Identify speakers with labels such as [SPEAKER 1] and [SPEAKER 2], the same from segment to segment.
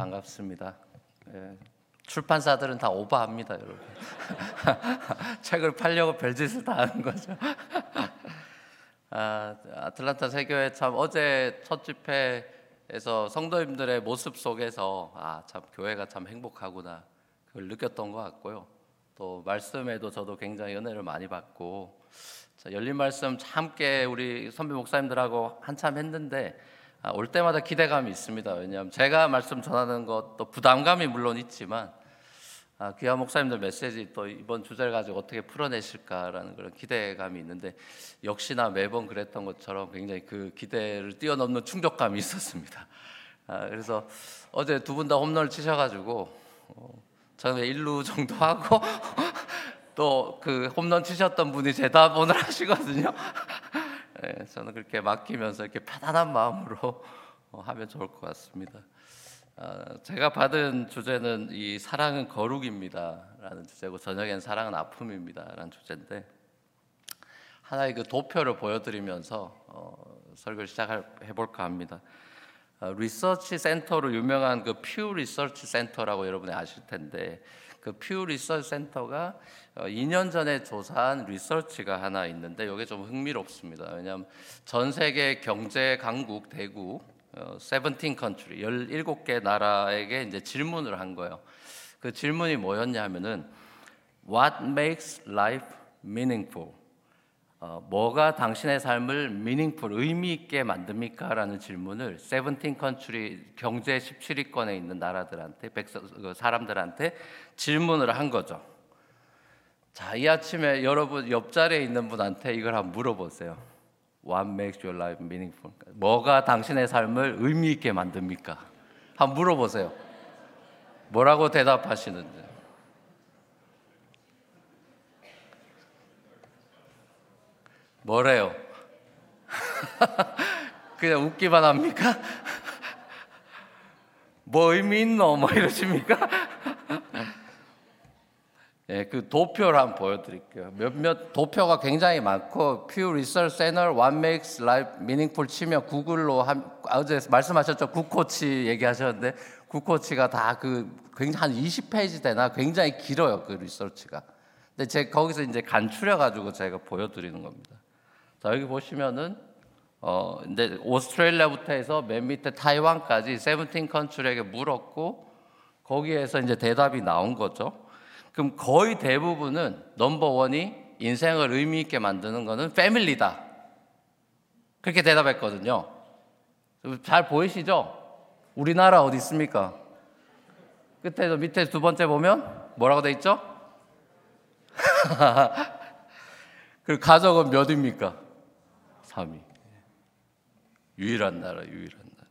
[SPEAKER 1] 반갑습니다. 예, 출판사들은 다 오버합니다, 여러분. 책을 팔려고 별짓을 다 하는 거죠. 아, 아틀란타 세교회 참 어제 첫 집회에서 성도님들의 모습 속에서 아, 참 교회가 참 행복하구나 그걸 느꼈던 것 같고요. 또 말씀에도 저도 굉장히 은혜를 많이 받고 자, 열린 말씀 함께 우리 선배 목사님들하고 한참 했는데 아, 올 때마다 기대감이 있습니다. 왜냐하면 제가 말씀 전하는 것도 부담감이 물론 있지만 아, 귀한 목사님들 메시지 또 이번 주제를 가지고 어떻게 풀어내실까라는 그런 기대감이 있는데 역시나 매번 그랬던 것처럼 굉장히 그 기대를 뛰어넘는 충격감이 있었습니다. 아, 그래서 어제 두 분 다 홈런을 치셔가지고 어, 저는 일루 정도 하고 또 그 홈런 치셨던 분이 재답원을 하시거든요. 네, 저는 그렇게 맡기면서 이렇게 편안한 마음으로 어, 하면 좋을 것 같습니다. 어, 제가 받은 주제는 이 사랑은 거룩입니다라는 주제고 저녁엔 사랑은 아픔입니다라는 주제인데 하나의 그 도표를 보여드리면서 어, 설교를 시작해 볼까 합니다. 어, 리서치 센터로 유명한 그 퓨 리서치 센터라고 여러분이 아실 텐데 그 퓨 리서치 센터가 2년 어, 전에 조사한 리서치가 하나 있는데 이게 좀 흥미롭습니다. 왜냐하면 전 세계 경제 강국 대국 17 country 17개 나라에게 이제 질문을 한 거예요. 그 질문이 뭐였냐 하면은 What makes life meaningful? 어, 뭐가 당신의 삶을 meaningful, 의미 있게 만듭니까? 라는 질문을 17 country 경제 17위권에 있는 나라들한테 백서, 그 사람들한테 질문을 한 거죠. 자, 이 아침에 여러분 옆자리에 있는 분한테 이걸 한번 물어보세요. What makes your life meaningful? 뭐가 당신의 삶을 의미 있게 만듭니까? 한번 물어보세요. 뭐라고 대답하시는지. 뭐래요? 그냥 웃기만 합니까? 뭐 의미 있노? 뭐 이러십니까? 예, 그 도표를 한번 보여드릴게요. 몇몇 도표가 굉장히 많고 Pew Research Center What Makes Life Meaningful 치면 구글로 한 어제 말씀하셨죠 구코치 얘기하셨는데 구코치가 다 그 굉장히 한 20페이지 되나 굉장히 길어요 그 리서치가. 근데 제가 거기서 이제 간추려 가지고 제가 보여드리는 겁니다. 자 여기 보시면은 어 근데 오스트레일리아부터 해서 맨 밑에 타이완까지 17 컨트리에게 물었고 거기에서 이제 대답이 나온 거죠. 그럼 거의 대부분은 넘버 원이 인생을 의미 있게 만드는 것은 패밀리다. 그렇게 대답했거든요. 잘 보이시죠? 우리나라 어디 있습니까? 끝에서 밑에 두 번째 보면 뭐라고 돼 있죠? 그 가족은 몇입니까? 3위. 유일한 나라, 유일한 나라.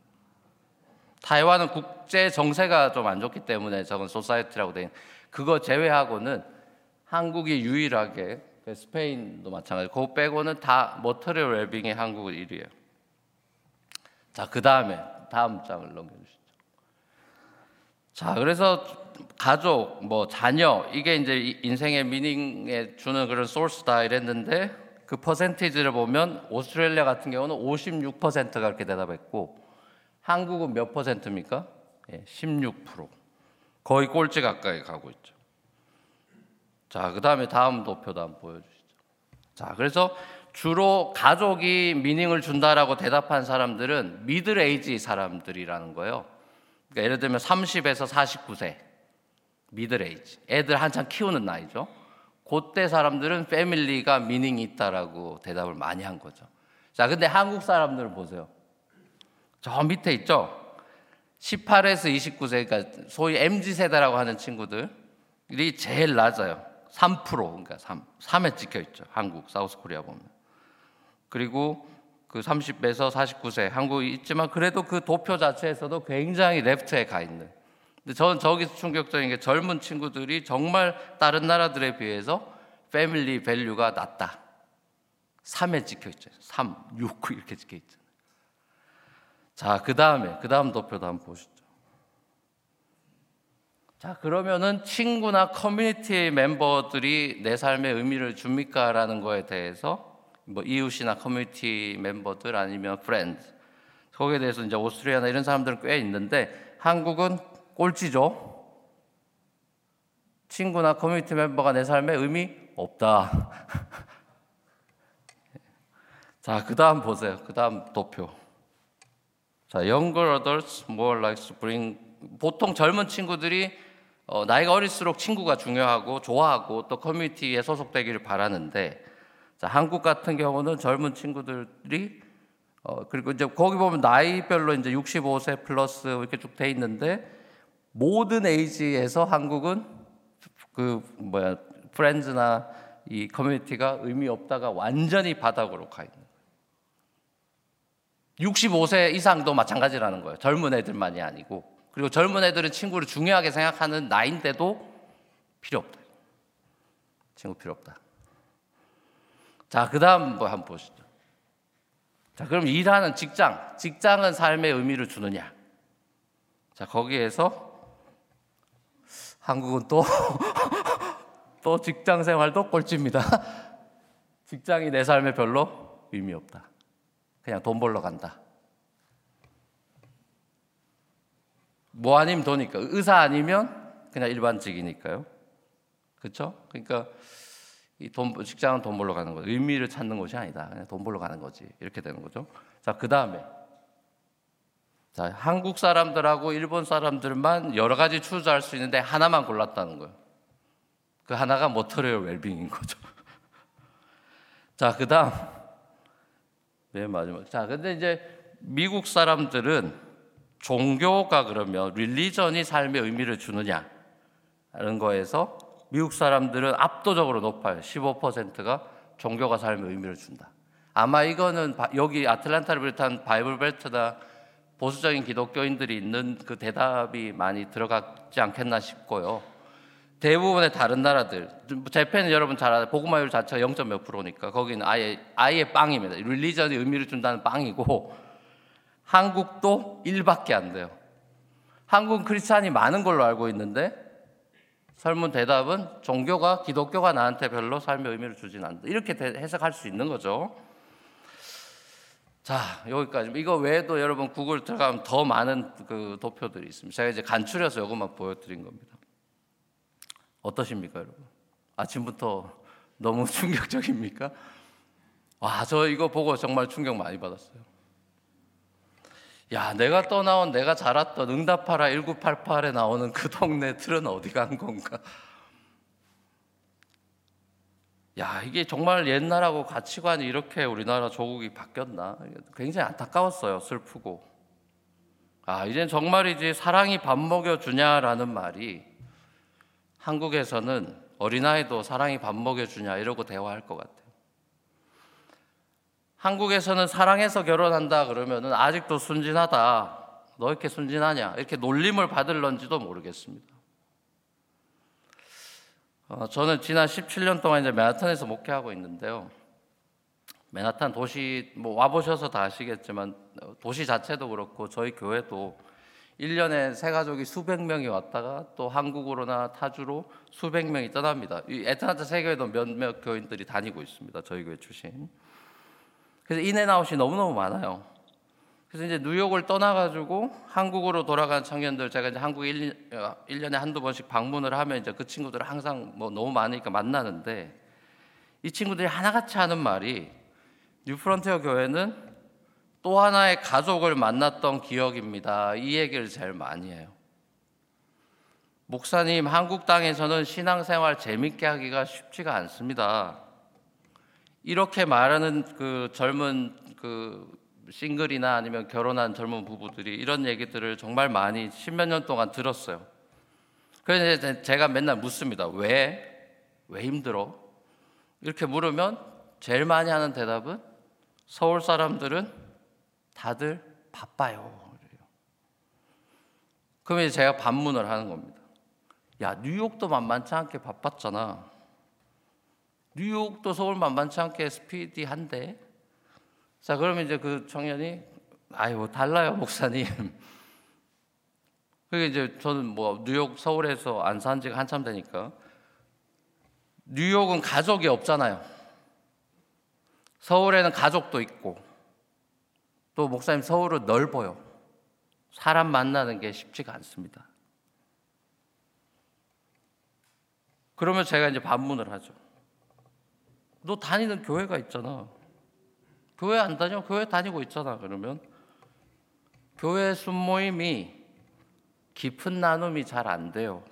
[SPEAKER 1] 타이완은 국제 정세가 좀 안 좋기 때문에 저건 society라고 돼 있는 그거 제외하고는 한국이 유일하게 그 스페인도 마찬가지. 그거 빼고는 다 material well-being의 한국 1위예요. 자, 그 다음에 다음 장을 넘겨 주시죠. 자, 그래서 가족, 뭐 자녀 이게 이제 인생의 미닝에 주는 그런 소스다 이랬는데 그 퍼센티지를 보면 오스트레일리아 같은 경우는 56%가 그렇게 대답했고 한국은 몇 퍼센트입니까? 예, 16%. 거의 꼴찌 가까이 가고 있죠. 자, 그 다음에 다음 도표도 한번 보여 주시죠. 자, 그래서 주로 가족이 미닝을 준다라고 대답한 사람들은 미들 에이지 사람들이라는 거예요. 그러니까 예를 들면 30에서 49세 middle age 애들 한참 키우는 나이죠. 그때 사람들은 family가 meaning이 있다라고 대답을 많이 한 거죠. 자, 근데 한국 사람들을 보세요. 저 밑에 있죠. 18에서 29세, 그러니까 소위 MZ 세대라고 하는 친구들이 제일 낮아요. 3% 그러니까 3, 3에 찍혀 있죠. 한국 South Korea 보면. 그리고 그 30에서 49세 한국이 있지만 그래도 그 도표 자체에서도 굉장히 left에 가 있는. 근데 저는 저기서 충격적인 게 젊은 친구들이 정말 다른 나라들에 비해서 family value가 낮다. 3에 찍혀 있죠. 3, 6 이렇게 찍혀 있죠. 자, 그 다음에, 그 다음 도표도 한번 보시죠. 자, 그러면은 친구나 커뮤니티 멤버들이 내 삶에 의미를 줍니까? 라는 거에 대해서 뭐 이웃이나 커뮤니티 멤버들 아니면 friend 거기에 대해서 이제 오스트리아나 이런 사람들은 꽤 있는데 한국은 꼴찌죠. 친구나 커뮤니티 멤버가 내 삶에 의미 없다. 자, 그 다음 보세요. 그 다음 도표. 자, younger adults more likely to bring 보통 젊은 친구들이 어, 나이가 어릴수록 친구가 중요하고 좋아하고 또 커뮤니티에 소속되기를 바라는데 자, 한국 같은 경우는 젊은 친구들이 어, 그리고 이제 거기 보면 나이별로 이제 65세 플러스 이렇게 쭉 돼 있는데 모든 에이지에서 한국은 그 뭐야 프렌즈나 이 커뮤니티가 의미 없다가 완전히 바닥으로 가 있는 거예요. 65세 이상도 마찬가지라는 거예요. 젊은 애들만이 아니고 그리고 젊은 애들은 친구를 중요하게 생각하는 나인데도 필요 없다. 친구 필요 없다. 자, 그 다음 뭐 한번 보시죠. 자, 그럼 일하는 직장. 직장은 삶의 의미를 주느냐? 자, 거기에서 한국은 또, 또 직장 생활도 꼴찌입니다. 직장이 내 삶에 별로 의미 없다. 그냥 돈 벌러 간다. 뭐 아니면 도니까. 의사 아니면 그냥 일반직이니까요. 그렇죠? 그러니까 이 돈, 직장은 돈 벌러 가는 거 의미를 찾는 것이 아니다. 그냥 돈 벌러 가는 거지. 이렇게 되는 거죠. 자, 그 다음에. 자, 한국 사람들하고 일본 사람들만 여러 가지 추구할 수 있는데 하나만 골랐다는 거예요. 그 하나가 material well-being인 거죠. 자, 그 다음. 맨 마지막. 자, 근데 이제 미국 사람들은 종교가 그러면 릴리전이 삶의 의미를 주느냐? 라는 거에서 미국 사람들은 압도적으로 높아요. 15%가 종교가 삶의 의미를 준다. 아마 이거는 여기 아틀란타를 비롯한 바이블 벨트나 보수적인 기독교인들이 있는 그 대답이 많이 들어갔지 않겠나 싶고요. 대부분의 다른 나라들, 재팬은 여러분 잘 알아요. 복음화율 자체가 0. 몇 프로니까 거기는 아예 아예 빵입니다. 릴리전이 의미를 준다는 빵이고 한국도 1밖에 안 돼요. 한국은 크리스찬이 많은 걸로 알고 있는데 설문 대답은 종교가 기독교가 나한테 별로 삶의 의미를 주진 않는다. 이렇게 해석할 수 있는 거죠. 자, 여기까지. 이거 외에도 여러분 구글 들어가면 더 많은 그 도표들이 있습니다. 제가 이제 간추려서 이것만 보여드린 겁니다. 어떠십니까, 여러분? 아침부터 너무 충격적입니까? 와, 저 이거 보고 정말 충격 많이 받았어요. 야, 내가 떠나온 내가 자랐던 응답하라 1988에 나오는 그 동네들은 어디 간 건가? 야, 이게 정말 옛날하고 가치관이 이렇게 우리나라 조국이 바뀌었나? 굉장히 안타까웠어요. 슬프고. 아, 이젠 정말이지 사랑이 밥 먹여주냐라는 말이 한국에서는 어린아이도 사랑이 밥 먹여주냐 이러고 대화할 것 같아요. 한국에서는 사랑해서 결혼한다 그러면은 아직도 순진하다. 너 이렇게 순진하냐? 이렇게 놀림을 받을런지도 모르겠습니다. 어, 저는 지난 17년 동안 이제 맨하탄에서 목회하고 있는데요. 맨하탄 도시 뭐 와보셔서 다 아시겠지만 도시 자체도 그렇고 저희 교회도 1년에 새 가족이 수백 명이 왔다가 또 한국으로나 타주로 수백 명이 떠납니다. 이 애틀란타 세교회도 몇몇 교인들이 다니고 있습니다. 저희 교회 출신. 그래서 인앤아웃이 너무너무 많아요. 그래서 이제 뉴욕을 떠나가지고 한국으로 돌아간 청년들 제가 이제 한국 1, 1년에 한두 번씩 방문을 하면 이제 그 친구들을 항상 뭐 너무 많으니까 만나는데 이 친구들이 하나같이 하는 말이 뉴프런티어 교회는 또 하나의 가족을 만났던 기억입니다. 이 얘기를 제일 많이 해요. 목사님, 한국 땅에서는 신앙생활 재밌게 하기가 쉽지가 않습니다. 이렇게 말하는 그 젊은 그 싱글이나 아니면 결혼한 젊은 부부들이 이런 얘기들을 정말 많이 십몇 년 동안 들었어요. 그래서 제가 맨날 묻습니다. 왜? 왜 힘들어? 이렇게 물으면 제일 많이 하는 대답은 서울 사람들은 다들 바빠요. 그러면 제가 반문을 하는 겁니다. 야, 뉴욕도 만만치 않게 바빴잖아. 뉴욕도 서울 만만치 않게 스피디한데. 자, 그러면 이제 그 청년이 아이 뭐 달라요 목사님. 그게 이제 저는 뭐 뉴욕 서울에서 안 산 지가 한참 되니까 뉴욕은 가족이 없잖아요. 서울에는 가족도 있고 또 목사님 서울은 넓어요. 사람 만나는 게 쉽지가 않습니다. 그러면 제가 이제 반문을 하죠. 너 다니는 교회가 있잖아. 교회 안 다녀? 교회 다니고 있잖아. 그러면 교회 순모임이 깊은 나눔이 잘 안 돼요.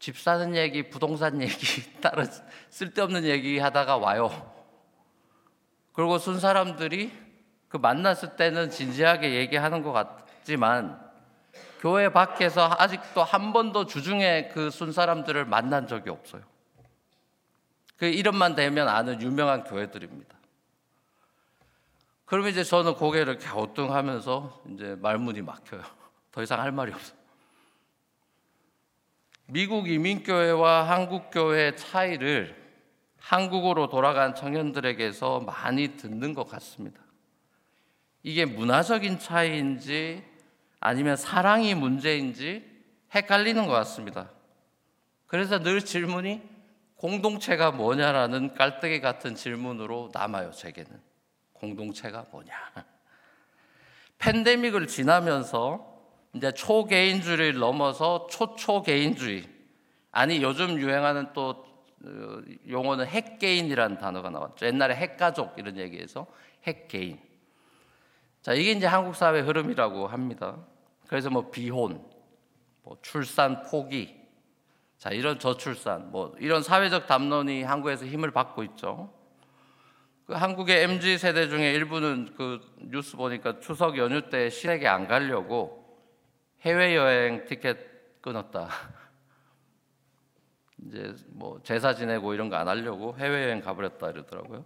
[SPEAKER 1] 집 사는 얘기, 부동산 얘기, 다른 쓸데없는 얘기 하다가 와요. 그리고 순 사람들이 그 만났을 때는 진지하게 얘기하는 것 같지만 교회 밖에서 아직도 한 번도 주중에 그 순 사람들을 만난 적이 없어요. 그 이름만 대면 아는 유명한 교회들입니다. 그러면 이제 저는 고개를 갸우뚱하면서 이제 말문이 막혀요. 더 이상 할 말이 없어요. 미국 이민교회와 한국교회의 차이를 한국으로 돌아간 청년들에게서 많이 듣는 것 같습니다. 이게 문화적인 차이인지 아니면 사랑이 문제인지 헷갈리는 것 같습니다. 그래서 늘 질문이 공동체가 뭐냐라는 깔때기 같은 질문으로 남아요, 제게는. 공동체가 뭐냐. 팬데믹을 지나면서 이제 초개인주의를 넘어서 초초개인주의. 아니, 요즘 유행하는 또 어, 용어는 핵개인이라는 단어가 나왔죠. 옛날에 핵가족 이런 얘기해서 핵개인. 자, 이게 이제 한국 사회 흐름이라고 합니다. 그래서 뭐 비혼, 뭐 출산 포기, 자, 이런 저출산, 뭐 이런 사회적 담론이 한국에서 힘을 받고 있죠. 그 한국의 MZ 세대 중에 일부는 그 뉴스 보니까 추석 연휴 때 시댁에 안 가려고 해외 여행 티켓 끊었다. 이제 뭐 제사 지내고 이런 거 안 하려고 해외 여행 가버렸다 이러더라고요.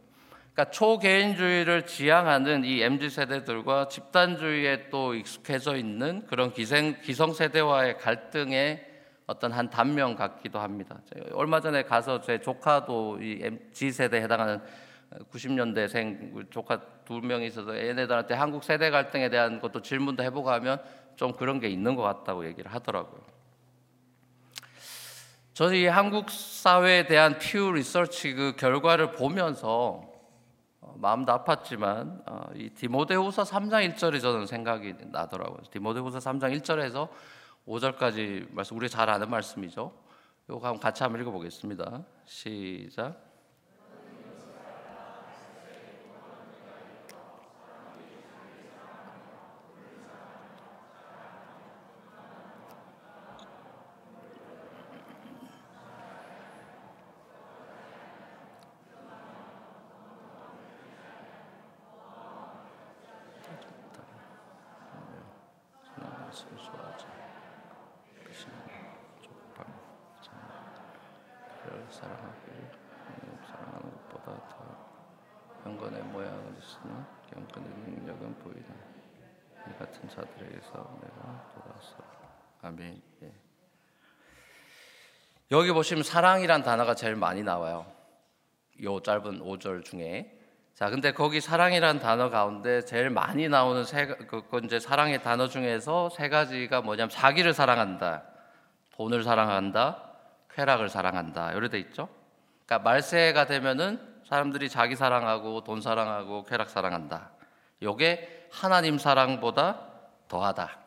[SPEAKER 1] 그러니까 초개인주의를 지향하는 이 MZ 세대들과 집단주의에 또 익숙해져 있는 그런 기생 기성 세대와의 갈등에 어떤 한 단면 같기도 합니다. 얼마 전에 가서 제 조카도 이 MZ 세대에 해당하는 90년대생 조카 두 명이 있어서 얘네들한테 한국 세대 갈등에 대한 것도 질문도 해보고 하면 좀 그런 게 있는 것 같다고 얘기를 하더라고요. 이 한국 사회에 대한 퓨 리서치 그 결과를 보면서 어, 마음도 아팠지만 어, 이 디모데후서 3장 1절이 저는 생각이 나더라고요. 디모데후서 3장 1절에서 5절까지 말씀 우리 잘 아는 말씀이죠. 이거 한번 같이 한번 읽어 보겠습니다. 시작. 여기 보시면 사랑이란 단어가 제일 많이 나와요. 요 짧은 5절 중에. 자, 근데 거기 사랑이란 단어 가운데 제일 많이 나오는 세, 그, 그 이제 사랑의 단어 중에서 세 가지가 뭐냐면 자기를 사랑한다, 돈을 사랑한다, 쾌락을 사랑한다. 이렇게 돼 있죠. 그러니까 말세가 되면은 사람들이 자기 사랑하고 돈 사랑하고 쾌락 사랑한다. 요게 하나님 사랑보다 더하다.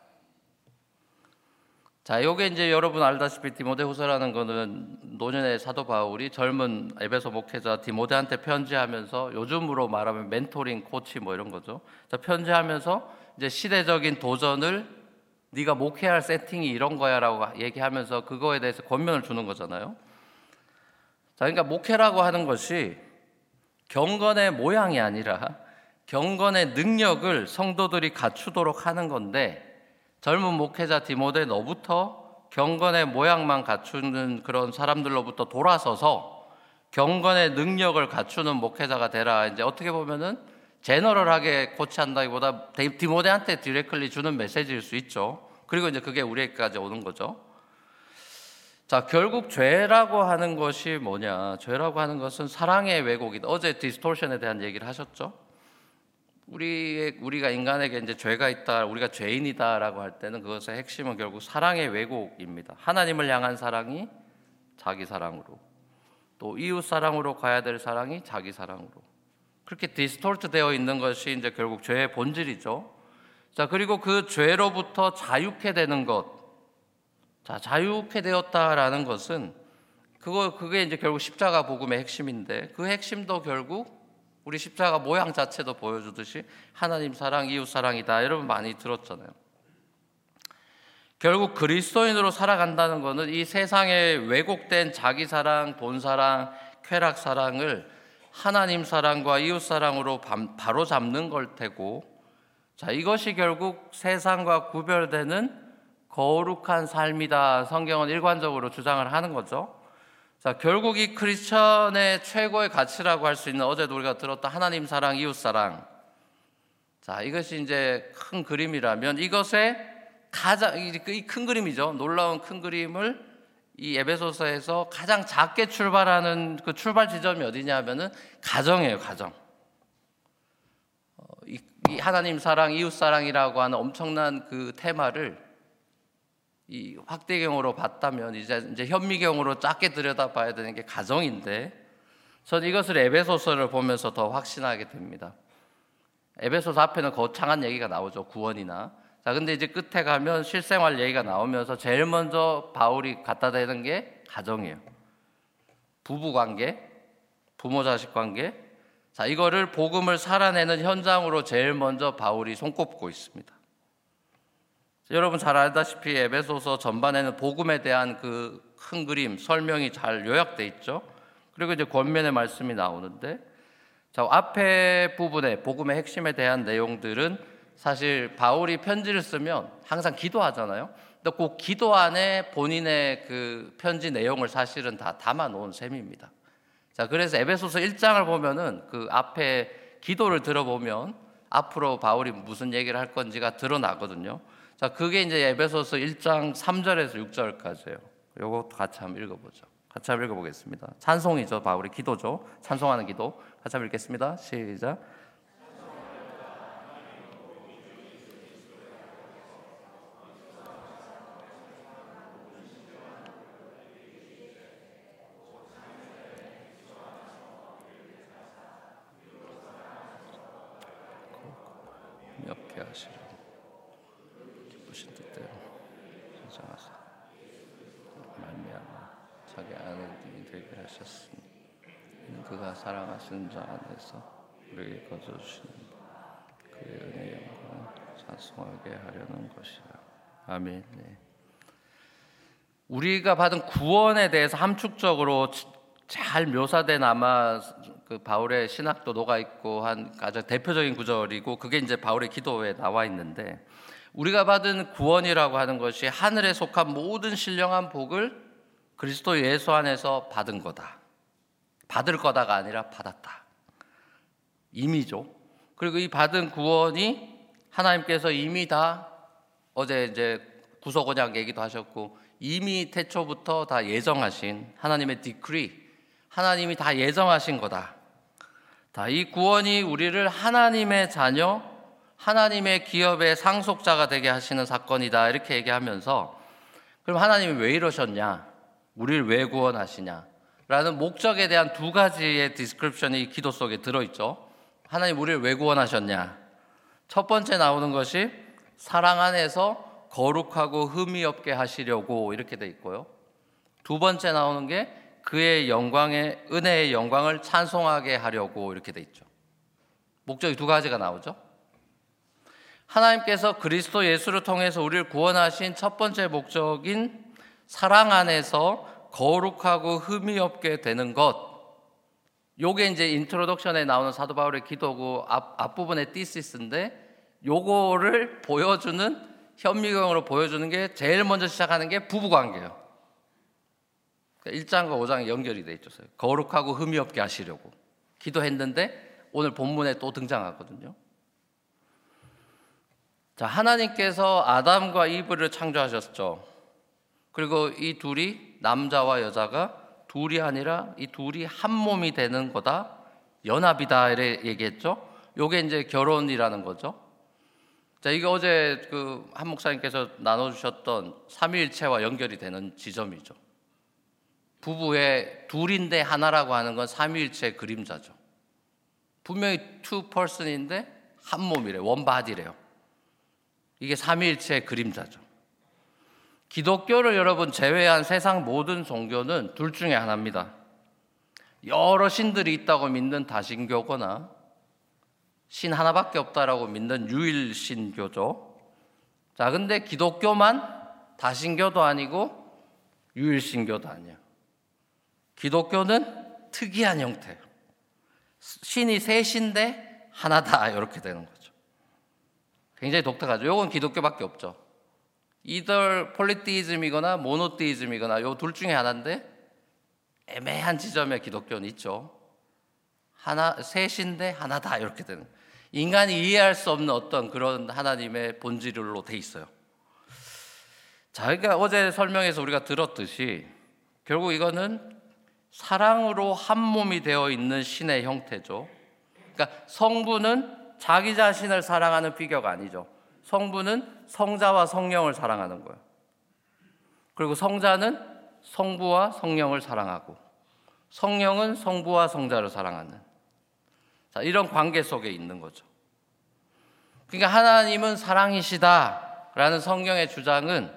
[SPEAKER 1] 자, 요게 이제 여러분 알다시피 디모데후서라는 거는 노년의 사도 바울이 젊은 에베소 목회자 디모데한테 편지하면서 요즘으로 말하면 멘토링 코치 뭐 이런 거죠. 자, 편지하면서 이제 시대적인 도전을 네가 목회할 세팅이 이런 거야라고 얘기하면서 그거에 대해서 권면을 주는 거잖아요. 자, 그러니까 목회라고 하는 것이 경건의 모양이 아니라 경건의 능력을 성도들이 갖추도록 하는 건데 젊은 목회자 디모데 너부터 경건의 모양만 갖추는 그런 사람들로부터 돌아서서 경건의 능력을 갖추는 목회자가 되라. 이제 어떻게 보면은 general하게 코치한다기보다 디모데한테 directly 주는 메시지일 수 있죠. 그리고 이제 그게 우리에게까지 오는 거죠. 자, 결국 죄라고 하는 것이 뭐냐? 죄라고 하는 것은 사랑의 왜곡이다. 어제 distortion에 대한 얘기를 하셨죠? 우리 우리가 인간에게 이제 죄가 있다, 우리가 죄인이다라고 할 때는 그것의 핵심은 결국 사랑의 왜곡입니다. 하나님을 향한 사랑이 자기 사랑으로, 또 이웃 사랑으로 가야 될 사랑이 자기 사랑으로. 그렇게 distort 되어 있는 것이 이제 결국 죄의 본질이죠. 자, 그리고 그 죄로부터 자유케 되는 것, 자, 자유케 되었다라는 것은 그거 그게 이제 결국 십자가 복음의 핵심인데 그 핵심도 결국 우리 십자가 모양 자체도 보여주듯이 하나님 사랑, 이웃 사랑이다. 여러분 많이 들었잖아요. 결국 그리스도인으로 살아간다는 것은 이 세상에 왜곡된 자기 사랑, 돈 사랑, 쾌락 사랑을 하나님 사랑과 이웃 사랑으로 바로 잡는 걸 테고 자, 이것이 결국 세상과 구별되는 거룩한 삶이다. 성경은 일관적으로 주장을 하는 거죠. 자, 결국 이 크리스천의 최고의 가치라고 할 수 있는 어제도 우리가 들었던 하나님 사랑, 이웃 사랑. 자, 이것이 이제 큰 그림이라면 이것에 가장 이 큰 그림이죠. 놀라운 큰 그림을 이 에베소서에서 가장 작게 출발하는 그 출발 지점이 어디냐면은 가정이에요, 가정. 어, 이, 이 하나님 사랑, 이웃 사랑이라고 하는 엄청난 그 테마를 이 확대경으로 봤다면 이제 이제 현미경으로 작게 들여다봐야 되는 게 가정인데 저는 이것을 에베소서를 보면서 더 확신하게 됩니다. 에베소서 앞에는 거창한 얘기가 나오죠. 구원이나 자, 근데 이제 끝에 가면 실생활 얘기가 나오면서 제일 먼저 바울이 갖다 대는 게 가정이에요. 부부 관계, 부모 자식 관계. 자, 이거를 복음을 살아내는 현장으로 제일 먼저 바울이 손꼽고 있습니다. 여러분 잘 알다시피 에베소서 전반에는 복음에 대한 그 큰 그림, 설명이 잘 요약돼 있죠. 그리고 이제 권면의 말씀이 나오는데 자, 앞에 부분에 복음의 핵심에 대한 내용들은 사실 바울이 편지를 쓰면 항상 기도하잖아요. 근데 그 기도 안에 본인의 그 편지 내용을 사실은 다 담아 놓은 셈입니다. 자, 그래서 에베소서 1장을 보면은 그 앞에 기도를 들어보면 앞으로 바울이 무슨 얘기를 할 건지가 드러나거든요. 자, 그게 이제 에베소서 1장 3절에서 6절까지예요. 요것도 같이 한번 읽어 보죠. 같이 한번 읽어 보겠습니다. 찬송이죠. 바울의 기도죠. 찬송하는 기도. 같이 한번 읽겠습니다. 시작. 사랑하시는 자 안에서 우리에게 거저 주시는 그의 은혜 영광을 찬송하게 하려는 것이라. 아멘. 네. 우리가 받은 구원에 대해서 함축적으로 잘 묘사된 아마 그 바울의 신학도 녹아 있고 한 가장 대표적인 구절이고 그게 이제 바울의 기도에 나와 있는데 우리가 받은 구원이라고 하는 것이 하늘에 속한 모든 신령한 복을 그리스도 예수 안에서 받은 거다. 받을 거다가 아니라 받았다. 이미죠. 그리고 이 받은 구원이 하나님께서 이미 다 어제 이제 구속 언약 얘기도 하셨고 이미 태초부터 다 예정하신 하나님의 디크리 하나님이 다 예정하신 거다. 다 이 구원이 우리를 하나님의 자녀 하나님의 기업의 상속자가 되게 하시는 사건이다. 이렇게 얘기하면서 그럼 하나님이 왜 이러셨냐? 우리를 왜 구원하시냐? 라는 목적에 대한 두 가지의 description이 기도 속에 들어있죠. 하나님 우리를 왜 구원하셨냐? 첫 번째 나오는 것이 사랑 안에서 거룩하고 흠이 없게 하시려고 이렇게 돼 있고요. 두 번째 나오는 게 그의 영광의 은혜의 영광을 찬송하게 하려고 이렇게 돼 있죠. 목적이 두 가지가 나오죠. 하나님께서 그리스도 예수를 통해서 우리를 구원하신 첫 번째 목적인 사랑 안에서 거룩하고 흠이 없게 되는 것. 요게 이제 introduction에 나오는 사도 바울의 기도고 앞, 앞부분의 thesis인데 요거를 보여주는 현미경으로 보여주는 게 제일 먼저 시작하는 게 부부 관계예요. 1장과 그러니까 5장이 연결이 돼 있죠. 거룩하고 흠이 없게 하시려고 기도했는데 오늘 본문에 또 등장하거든요. 자, 하나님께서 아담과 이브를 창조하셨죠. 그리고 이 둘이 남자와 여자가 둘이 아니라 이 둘이 한 몸이 되는 거다. 연합이다. 이래 얘기했죠. 요게 이제 결혼이라는 거죠. 자, 이게 어제 그 한 목사님께서 나눠 주셨던 삼위일체와 연결이 되는 지점이죠. 부부의 둘인데 하나라고 하는 건 삼위일체 그림자죠. 분명히 two person인데 한 몸이래, 원 바디래요. 이게 삼위일체 그림자죠. 기독교를 여러분 제외한 세상 모든 종교는 둘 중에 하나입니다. 여러 신들이 있다고 믿는 다신교거나 신 하나밖에 없다라고 믿는 유일신교죠. 자, 근데 기독교만 다신교도 아니고 유일신교도 아니야. 기독교는 특이한 형태예요. 신이 셋인데 하나다 이렇게 되는 거죠. 굉장히 독특하죠. 이건 기독교밖에 없죠. 이들 폴리티즘이거나 모노티즘이거나 요 둘 중에 하나인데 애매한 지점에 기독교는 있죠. 하나 셋인데 하나다 이렇게 되는. 인간이 이해할 수 없는 어떤 그런 하나님의 본질로 돼 있어요. 자, 그러니까 어제 설명에서 우리가 들었듯이 결국 이거는 사랑으로 한 몸이 되어 있는 신의 형태죠. 그러니까 성부는 자기 자신을 사랑하는 비교가 아니죠. 성부는 성자와 성령을 사랑하는 거예요. 그리고 성자는 성부와 성령을 사랑하고 성령은 성부와 성자를 사랑하는 자, 이런 관계 속에 있는 거죠. 그러니까 하나님은 사랑이시다라는 성경의 주장은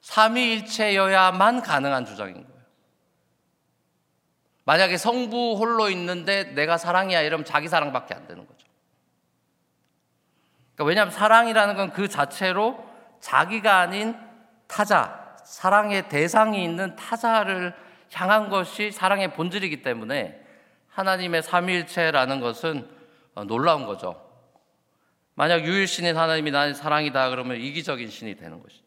[SPEAKER 1] 삼위일체여야만 가능한 주장인 거예요. 만약에 성부 홀로 있는데 내가 사랑이야 이러면 자기 사랑밖에 안 되는 거죠. 그러니까 왜냐하면 사랑이라는 건 그 자체로 자기가 아닌 타자, 사랑의 대상이 있는 타자를 향한 것이 사랑의 본질이기 때문에 하나님의 삼위일체라는 것은 놀라운 거죠. 만약 유일신인 하나님이 나는 사랑이다 그러면 이기적인 신이 되는 것이죠.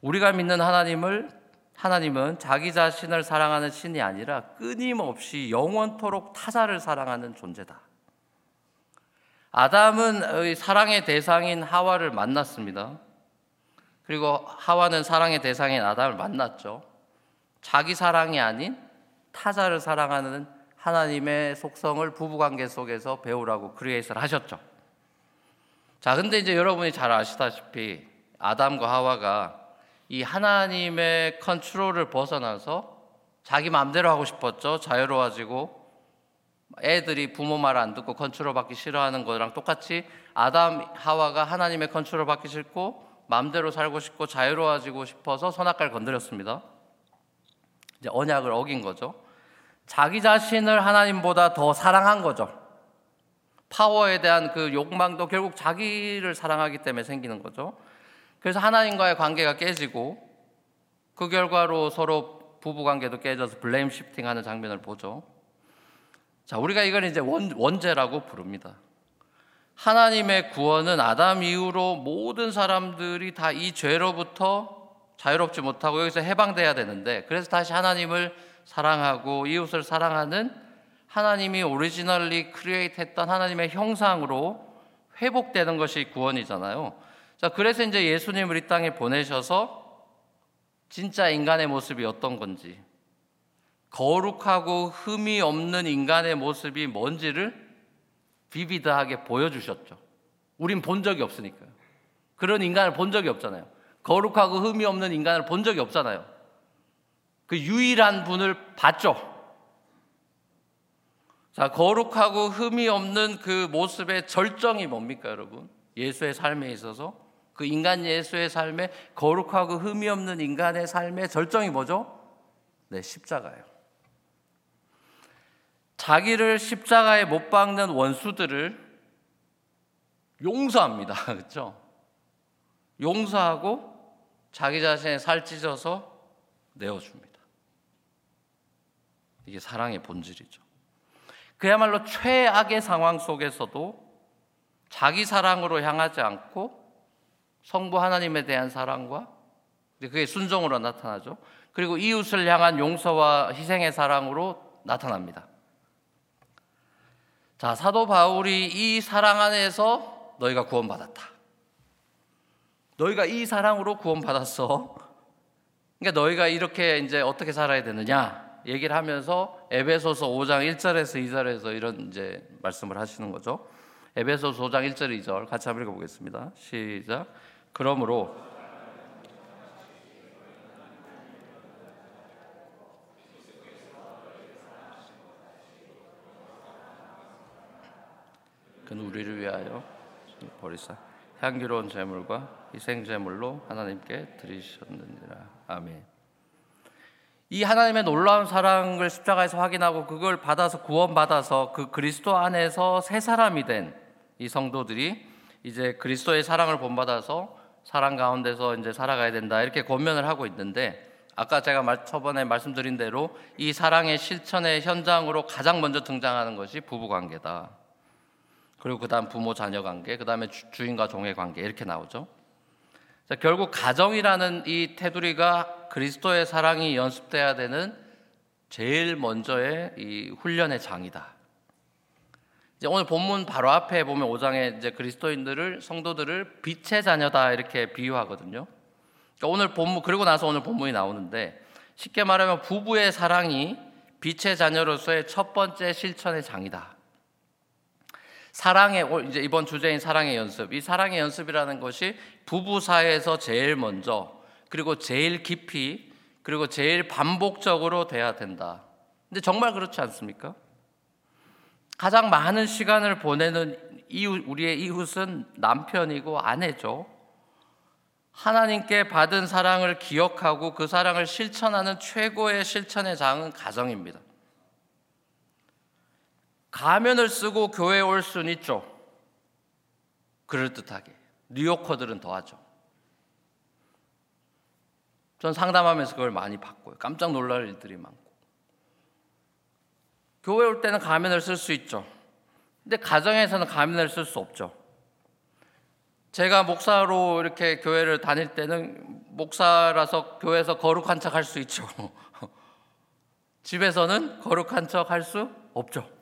[SPEAKER 1] 우리가 믿는 하나님을 하나님은 자기 자신을 사랑하는 신이 아니라 끊임없이 영원토록 타자를 사랑하는 존재다. 아담은 사랑의 대상인 하와를 만났습니다. 그리고 하와는 사랑의 대상인 아담을 만났죠. 자기 사랑이 아닌 타자를 사랑하는 하나님의 속성을 부부관계 속에서 배우라고 create를 하셨죠. 자, 근데 이제 여러분이 잘 아시다시피 아담과 하와가 이 하나님의 컨트롤을 벗어나서 자기 마음대로 하고 싶었죠. 자유로워지고 애들이 부모 말 안 듣고 컨트롤 받기 싫어하는 거랑 똑같이 아담 하와가 하나님의 컨트롤 받기 싫고 마음대로 살고 싶고 자유로워지고 싶어서 선악과를 건드렸습니다. 이제 언약을 어긴 거죠. 자기 자신을 하나님보다 더 사랑한 거죠. 파워에 대한 그 욕망도 결국 자기를 사랑하기 때문에 생기는 거죠. 그래서 하나님과의 관계가 깨지고 그 결과로 서로 부부 관계도 깨져서 블레임 시프팅하는 장면을 보죠. 자, 우리가 이걸 이제 원, 원죄라고 부릅니다. 하나님의 구원은 아담 이후로 모든 사람들이 다 이 죄로부터 자유롭지 못하고 여기서 해방돼야 되는데 그래서 다시 하나님을 사랑하고 이웃을 사랑하는 하나님이 originally create 했던 하나님의 형상으로 회복되는 것이 구원이잖아요. 자, 그래서 이제 예수님을 이 땅에 보내셔서 진짜 인간의 모습이 어떤 건지, 거룩하고 흠이 없는 인간의 모습이 뭔지를 vivid하게 보여주셨죠. 우린 본 적이 없으니까요. 그런 인간을 본 적이 없잖아요. 거룩하고 흠이 없는 인간을 본 적이 없잖아요. 그 유일한 분을 봤죠. 자, 거룩하고 흠이 없는 그 모습의 절정이 뭡니까, 여러분? 예수의 삶에 있어서 그 인간 예수의 삶에 거룩하고 흠이 없는 인간의 삶의 절정이 뭐죠? 네, 십자가예요. 자기를 십자가에 못 박는 원수들을 용서합니다. 그렇죠? 용서하고 자기 자신의 살 찢어서 내어줍니다. 이게 사랑의 본질이죠. 그야말로 최악의 상황 속에서도 자기 사랑으로 향하지 않고 성부 하나님에 대한 사랑과 그게 순종으로 나타나죠. 그리고 이웃을 향한 용서와 희생의 사랑으로 나타납니다. 자, 사도 바울이 이 사랑 안에서 너희가 구원받았다. 너희가 이 사랑으로 구원받았어. 그러니까 너희가 이렇게 이제 어떻게 살아야 되느냐 얘기를 하면서 에베소서 5장 1절에서 2절에서 이런 이제 말씀을 하시는 거죠. 에베소서 5장 1절 2절 같이 한번 읽어 보겠습니다. 시작. 그러므로 그는 우리를 위하여 버리사 향기로운 제물과 희생 제물로 하나님께 드리셨느니라. 아멘. 이 하나님의 놀라운 사랑을 십자가에서 확인하고 그걸 받아서 구원받아서 그 그리스도 안에서 새 사람이 된 이 성도들이 이제 그리스도의 사랑을 본받아서 사랑 가운데서 이제 살아가야 된다 이렇게 권면을 하고 있는데 아까 제가 처번에 말씀드린 대로 이 사랑의 실천의 현장으로 가장 먼저 등장하는 것이 부부 관계다. 그리고 그다음 부모 자녀 관계, 그다음에 주 인과 종의 관계 이렇게 나오죠. 자, 결국 가정이라는 이 테두리가 그리스도의 사랑이 연습돼야 되는 제일 먼저의 이 훈련의 장이다. 이제 오늘 본문 바로 앞에 보면 5장에 이제 그리스도인들을 성도들을 빛의 자녀다 이렇게 비유하거든요. 그러니까 오늘 본문 그리고 나서 오늘 본문이 나오는데 쉽게 말하면 부부의 사랑이 빛의 자녀로서의 첫 번째 실천의 장이다. 사랑의 이제 이번 주제인 사랑의 연습. 이 사랑의 연습이라는 것이 부부 사이에서 제일 먼저 그리고 제일 깊이 그리고 제일 반복적으로 돼야 된다. 근데 정말 그렇지 않습니까? 가장 많은 시간을 보내는 이웃, 우리의 이웃은 남편이고 아내죠. 하나님께 받은 사랑을 기억하고 그 사랑을 실천하는 최고의 실천의 장은 가정입니다. 가면을 쓰고 교회에 올 수는 있죠. 그럴듯하게. 뉴요커들은 더하죠. 전 상담하면서 그걸 많이 봤고요. 깜짝 놀랄 일들이 많고. 교회 올 때는 가면을 쓸 수 있죠. 근데 가정에서는 가면을 쓸 수 없죠. 제가 목사로 이렇게 교회를 다닐 때는 목사라서 교회에서 거룩한 척 할 수 있죠. 집에서는 거룩한 척 할 수 없죠.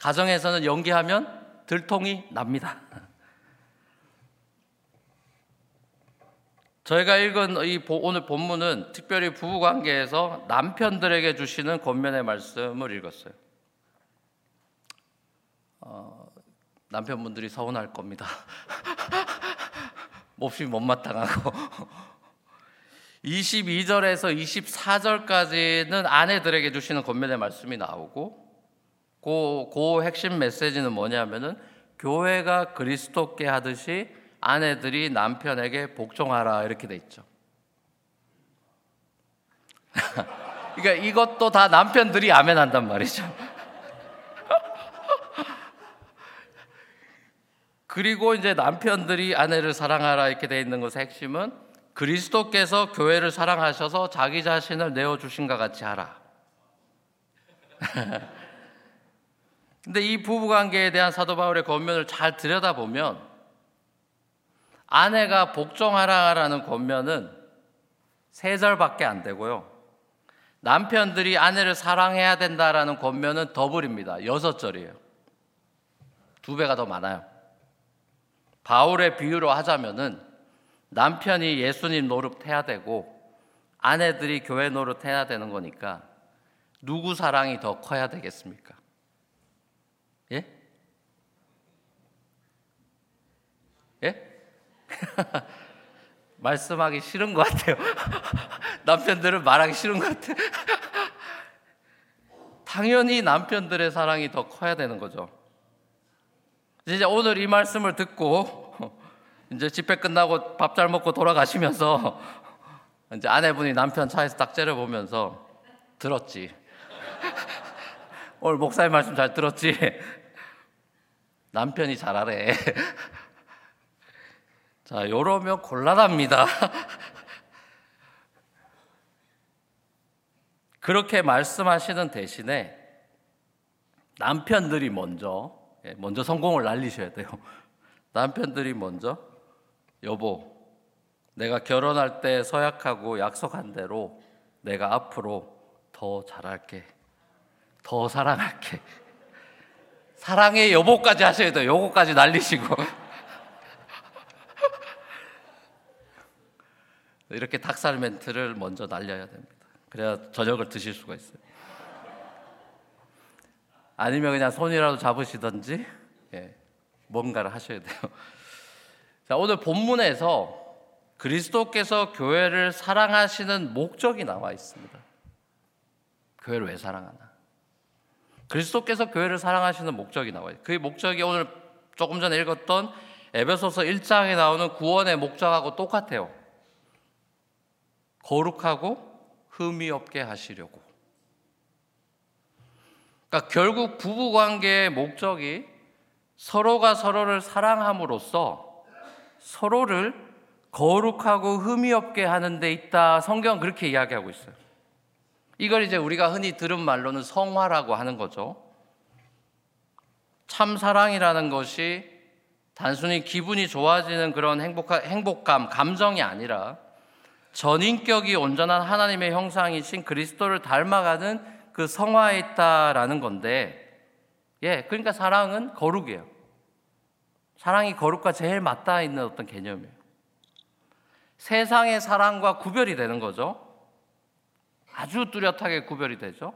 [SPEAKER 1] 가정에서는 연기하면 들통이 납니다. 저희가 읽은 이 오늘 본문은 특별히 부부 관계에서 남편들에게 주시는 권면의 말씀을 읽었어요. 어, 남편분들이 서운할 겁니다. 몹시 못마땅하고 22절에서 24절까지는 아내들에게 주시는 권면의 말씀이 나오고 그, 그 핵심 메시지는 뭐냐면은 교회가 그리스도께 하듯이 아내들이 남편에게 복종하라 이렇게 돼 있죠. 그러니까 이것도 다 남편들이 아멘한단 말이죠. 그리고 이제 남편들이 아내를 사랑하라 이렇게 돼 있는 것의 핵심은 그리스도께서 교회를 사랑하셔서 자기 자신을 내어 주신 것 같이 하라. 근데 이 부부 관계에 대한 사도 바울의 권면을 잘 들여다보면 아내가 복종하라라는 권면은 세 절밖에 안 되고요. 남편들이 아내를 사랑해야 된다라는 권면은 더블입니다. 여섯 절이에요. 두 배가 더 많아요. 바울의 비유로 하자면은 남편이 예수님 노릇해야 되고 아내들이 교회 노릇해야 되는 거니까 누구 사랑이 더 커야 되겠습니까? 예? 예? 말씀하기 싫은 것 같아요. 남편들은 말하기 싫은 것 같아요. 당연히 남편들의 사랑이 더 커야 되는 거죠. 이제 오늘 이 말씀을 듣고 이제 집회 끝나고 밥 잘 먹고 돌아가시면서 이제 아내분이 남편 차에서 딱 째려보면서 들었지. 오늘 목사님 말씀 잘 들었지? 남편이 잘하래. 자, 요러면 곤란합니다. 그렇게 말씀하시는 대신에 남편들이 먼저, 예, 먼저 성공을 날리셔야 돼요. 남편들이 먼저, 여보, 내가 결혼할 때 서약하고 약속한 대로 내가 앞으로 더 잘할게. 더 사랑할게. 사랑의 여보까지 하셔야 돼요. 요거까지 날리시고. 이렇게 닭살 멘트를 먼저 날려야 됩니다. 그래야 저녁을 드실 수가 있어요. 아니면 그냥 손이라도 잡으시든지 예, 뭔가를 하셔야 돼요. 자, 오늘 본문에서 그리스도께서 교회를 사랑하시는 목적이 나와 있습니다. 교회를 왜 사랑하나? 그리스도께서 교회를 사랑하시는 목적이 나와요. 그 목적이 오늘 조금 전에 읽었던 에베소서 1장에 나오는 구원의 목적하고 똑같아요. 거룩하고 흠이 없게 하시려고. 그러니까 결국 부부 관계의 목적이 서로가 서로를 사랑함으로써 서로를 거룩하고 흠이 없게 하는 데 있다. 성경 그렇게 이야기하고 있어요. 이걸 이제 우리가 흔히 들은 말로는 성화라고 하는 거죠. 참 사랑이라는 것이 단순히 기분이 좋아지는 그런 행복, 행복감, 감정이 아니라 전인격이 온전한 하나님의 형상이신 그리스도를 닮아가는 그 성화에 있다라는 건데, 예, 그러니까 사랑은 거룩이에요. 사랑이 거룩과 제일 맞닿아 있는 어떤 개념이에요. 세상의 사랑과 구별이 되는 거죠. 아주 뚜렷하게 구별이 되죠.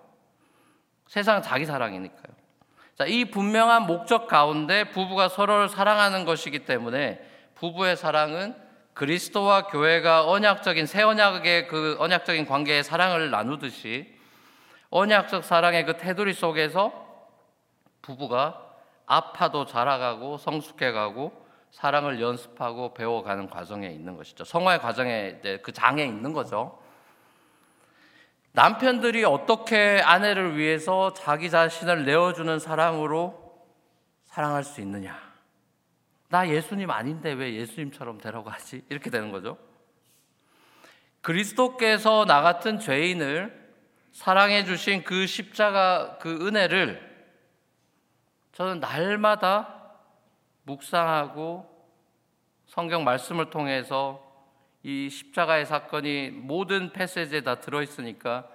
[SPEAKER 1] 세상은 자기 사랑이니까요. 자, 이 분명한 목적 가운데 부부가 서로를 사랑하는 것이기 때문에 부부의 사랑은 그리스도와 교회가 언약적인 새 언약의 그 언약적인 관계의 사랑을 나누듯이 언약적 사랑의 그 테두리 속에서 부부가 아파도 자라가고 성숙해가고 사랑을 연습하고 배워가는 과정에 있는 것이죠. 성화의 과정에 그 장에 있는 거죠. 남편들이 어떻게 아내를 위해서 자기 자신을 내어주는 사랑으로 사랑할 수 있느냐? 나 예수님 아닌데 왜 예수님처럼 되라고 하지? 이렇게 되는 거죠. 그리스도께서 나 같은 죄인을 사랑해 주신 그 십자가 그 은혜를 저는 날마다 묵상하고 성경 말씀을 통해서 이 십자가의 사건이 모든 패세지에 다 들어있으니까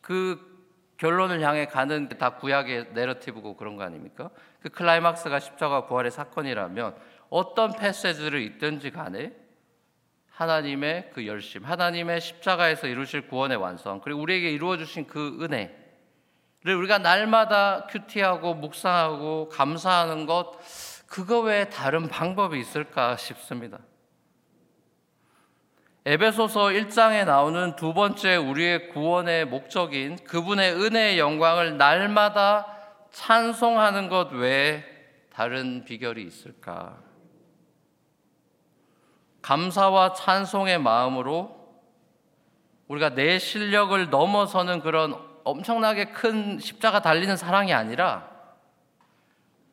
[SPEAKER 1] 그 결론을 향해 가는 다 구약의 내러티브고 그런 거 아닙니까? 그 클라이막스가 십자가 부활의 사건이라면 어떤 패세지를 있든지 간에 하나님의 그 열심, 하나님의 십자가에서 이루실 구원의 완성, 그리고 우리에게 이루어 주신 그 은혜를 우리가 날마다 큐티하고 묵상하고 감사하는 것 그거 외에 다른 방법이 있을까 싶습니다. 에베소서 1장에 나오는 두 번째 우리의 구원의 목적인 그분의 은혜의 영광을 날마다 찬송하는 것 외에 다른 비결이 있을까? 감사와 찬송의 마음으로 우리가 내 실력을 넘어서는 그런 엄청나게 큰 십자가 달리는 사랑이 아니라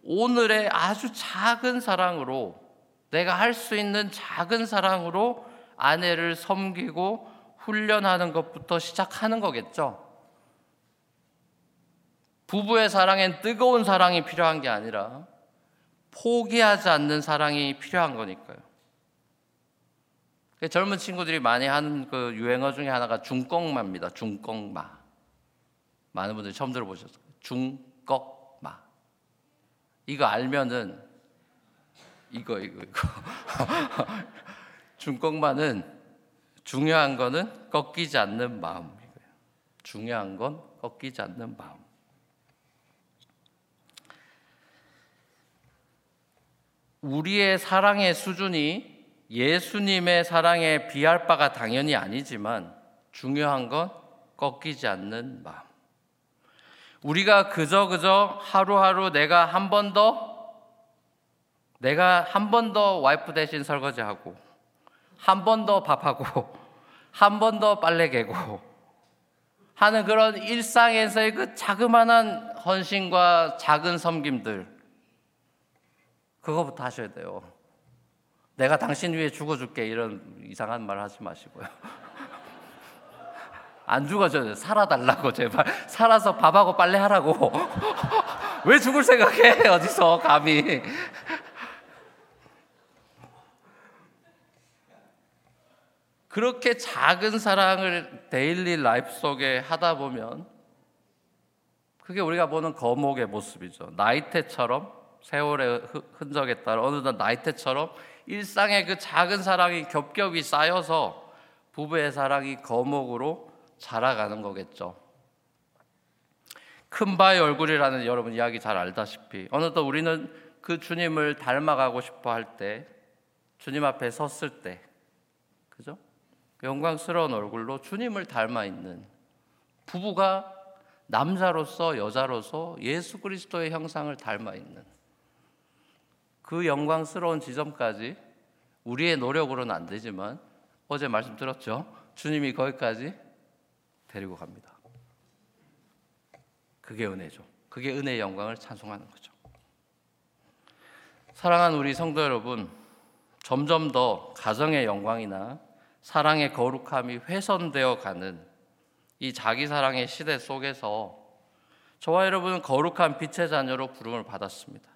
[SPEAKER 1] 오늘의 아주 작은 사랑으로 내가 할 수 있는 작은 사랑으로 아내를 섬기고 훈련하는 것부터 시작하는 거겠죠. 부부의 사랑엔 뜨거운 사랑이 필요한 게 아니라 포기하지 않는 사랑이 필요한 거니까요. 젊은 친구들이 많이 하는 그 유행어 중에 하나가 중꺽마입니다. 중꺽마. 많은 분들이 처음 들어보셨어요. 중꺽마. 이거 알면은 이거 이거 이거 중꺾만은 중요한 거는 꺾이지 않는 마음이고요. 중요한 건 꺾이지 않는 마음. 우리의 사랑의 수준이 예수님의 사랑에 비할 바가 당연히 아니지만 중요한 건 꺾이지 않는 마음. 우리가 그저 그저 하루하루 내가 한 번 더 내가 한 번 더 와이프 대신 설거지하고 한 번 더 밥하고 한 번 더 빨래 개고 하는 그런 일상에서의 그 자그마한 헌신과 작은 섬김들 그거부터 하셔야 돼요. 내가 당신 위해 죽어줄게 이런 이상한 말 하지 마시고요. 안 죽어줘요. 살아달라고 제발 살아서 밥하고 빨래 하라고. 왜 죽을 생각해? 어디서 감히? 그렇게 작은 사랑을 daily life 속에 하다 보면 그게 우리가 보는 거목의 모습이죠. 나이테처럼 세월의 흔적에 따라 어느덧 나이테처럼 일상의 그 작은 사랑이 겹겹이 쌓여서 부부의 사랑이 거목으로 자라가는 거겠죠. 큰 바의 얼굴이라는 여러분 이야기 잘 알다시피 어느덧 우리는 그 주님을 닮아가고 싶어 할 때 주님 앞에 섰을 때 그죠? 영광스러운 얼굴로 주님을 닮아 있는 부부가 남자로서 여자로서 예수 그리스도의 형상을 닮아 있는 그 영광스러운 지점까지 우리의 노력으로는 안 되지만 어제 말씀 들었죠? 주님이 거기까지 데리고 갑니다. 그게 은혜죠. 그게 은혜의 영광을 찬송하는 거죠. 사랑하는 우리 성도 여러분, 점점 더 가정의 영광이나 사랑의 거룩함이 훼손되어 가는 이 자기 사랑의 시대 속에서 저와 여러분은 거룩한 빛의 자녀로 부름을 받았습니다.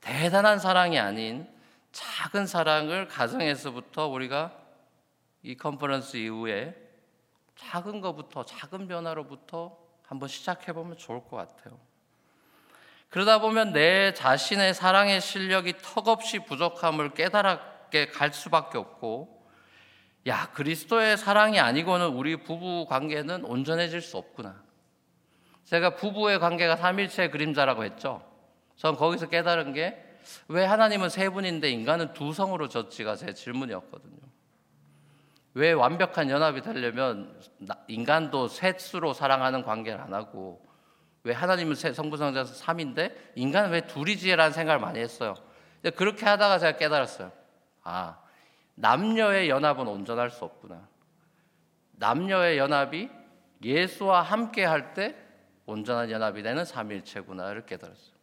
[SPEAKER 1] 대단한 사랑이 아닌 작은 사랑을 가정에서부터 우리가 이 컨퍼런스 이후에 작은 것부터 작은 변화로부터 한번 시작해 보면 좋을 것 같아요. 그러다 보면 내 자신의 사랑의 실력이 턱없이 부족함을 깨달게 갈 수밖에 없고, 야, 그리스도의 사랑이 아니고는 우리 부부 관계는 온전해질 수 없구나. 제가 부부의 관계가 삼일체의 그림자라고 했죠. 전 거기서 깨달은 게 왜 하나님은 세 분인데 인간은 두 성으로 졌지가 제 질문이었거든요. 왜 완벽한 연합이 되려면 인간도 셋으로 사랑하는 관계를 안 하고 왜 하나님은 성부성자에서 3인데 인간은 왜 둘이지라는 생각을 많이 했어요. 그렇게 하다가 제가 깨달았어요. 아, 남녀의 연합은 온전할 수 없구나. 남녀의 연합이 예수와 함께 할 때 온전한 연합이 되는 삼일체구나를 깨달았어요.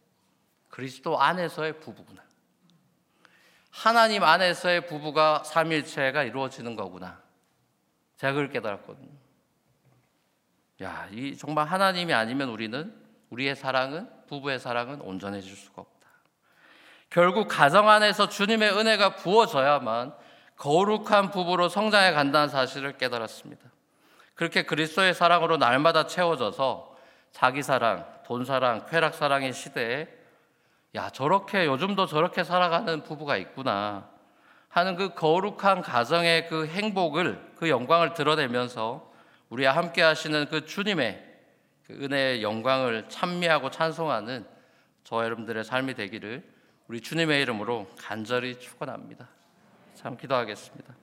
[SPEAKER 1] 그리스도 안에서의 부부구나. 하나님 안에서의 부부가 삼일체가 이루어지는 거구나. 제가 그걸 깨달았거든요. 야, 이 정말 하나님이 아니면 우리는 우리의 사랑은 부부의 사랑은 온전해질 수가 없다. 결국 가정 안에서 주님의 은혜가 부어져야만 거룩한 부부로 성장해 간다는 사실을 깨달았습니다. 그렇게 그리스도의 사랑으로 날마다 채워져서 자기 사랑, 돈 사랑, 쾌락 사랑의 시대에 야, 저렇게 요즘도 저렇게 살아가는 부부가 있구나 하는 그 거룩한 가정의 그 행복을 그 영광을 드러내면서 우리와 함께 하시는 그 주님의 그 은혜의 영광을 찬미하고 찬송하는 저와 여러분들의 삶이 되기를 우리 주님의 이름으로 간절히 축원합니다. 참 기도하겠습니다.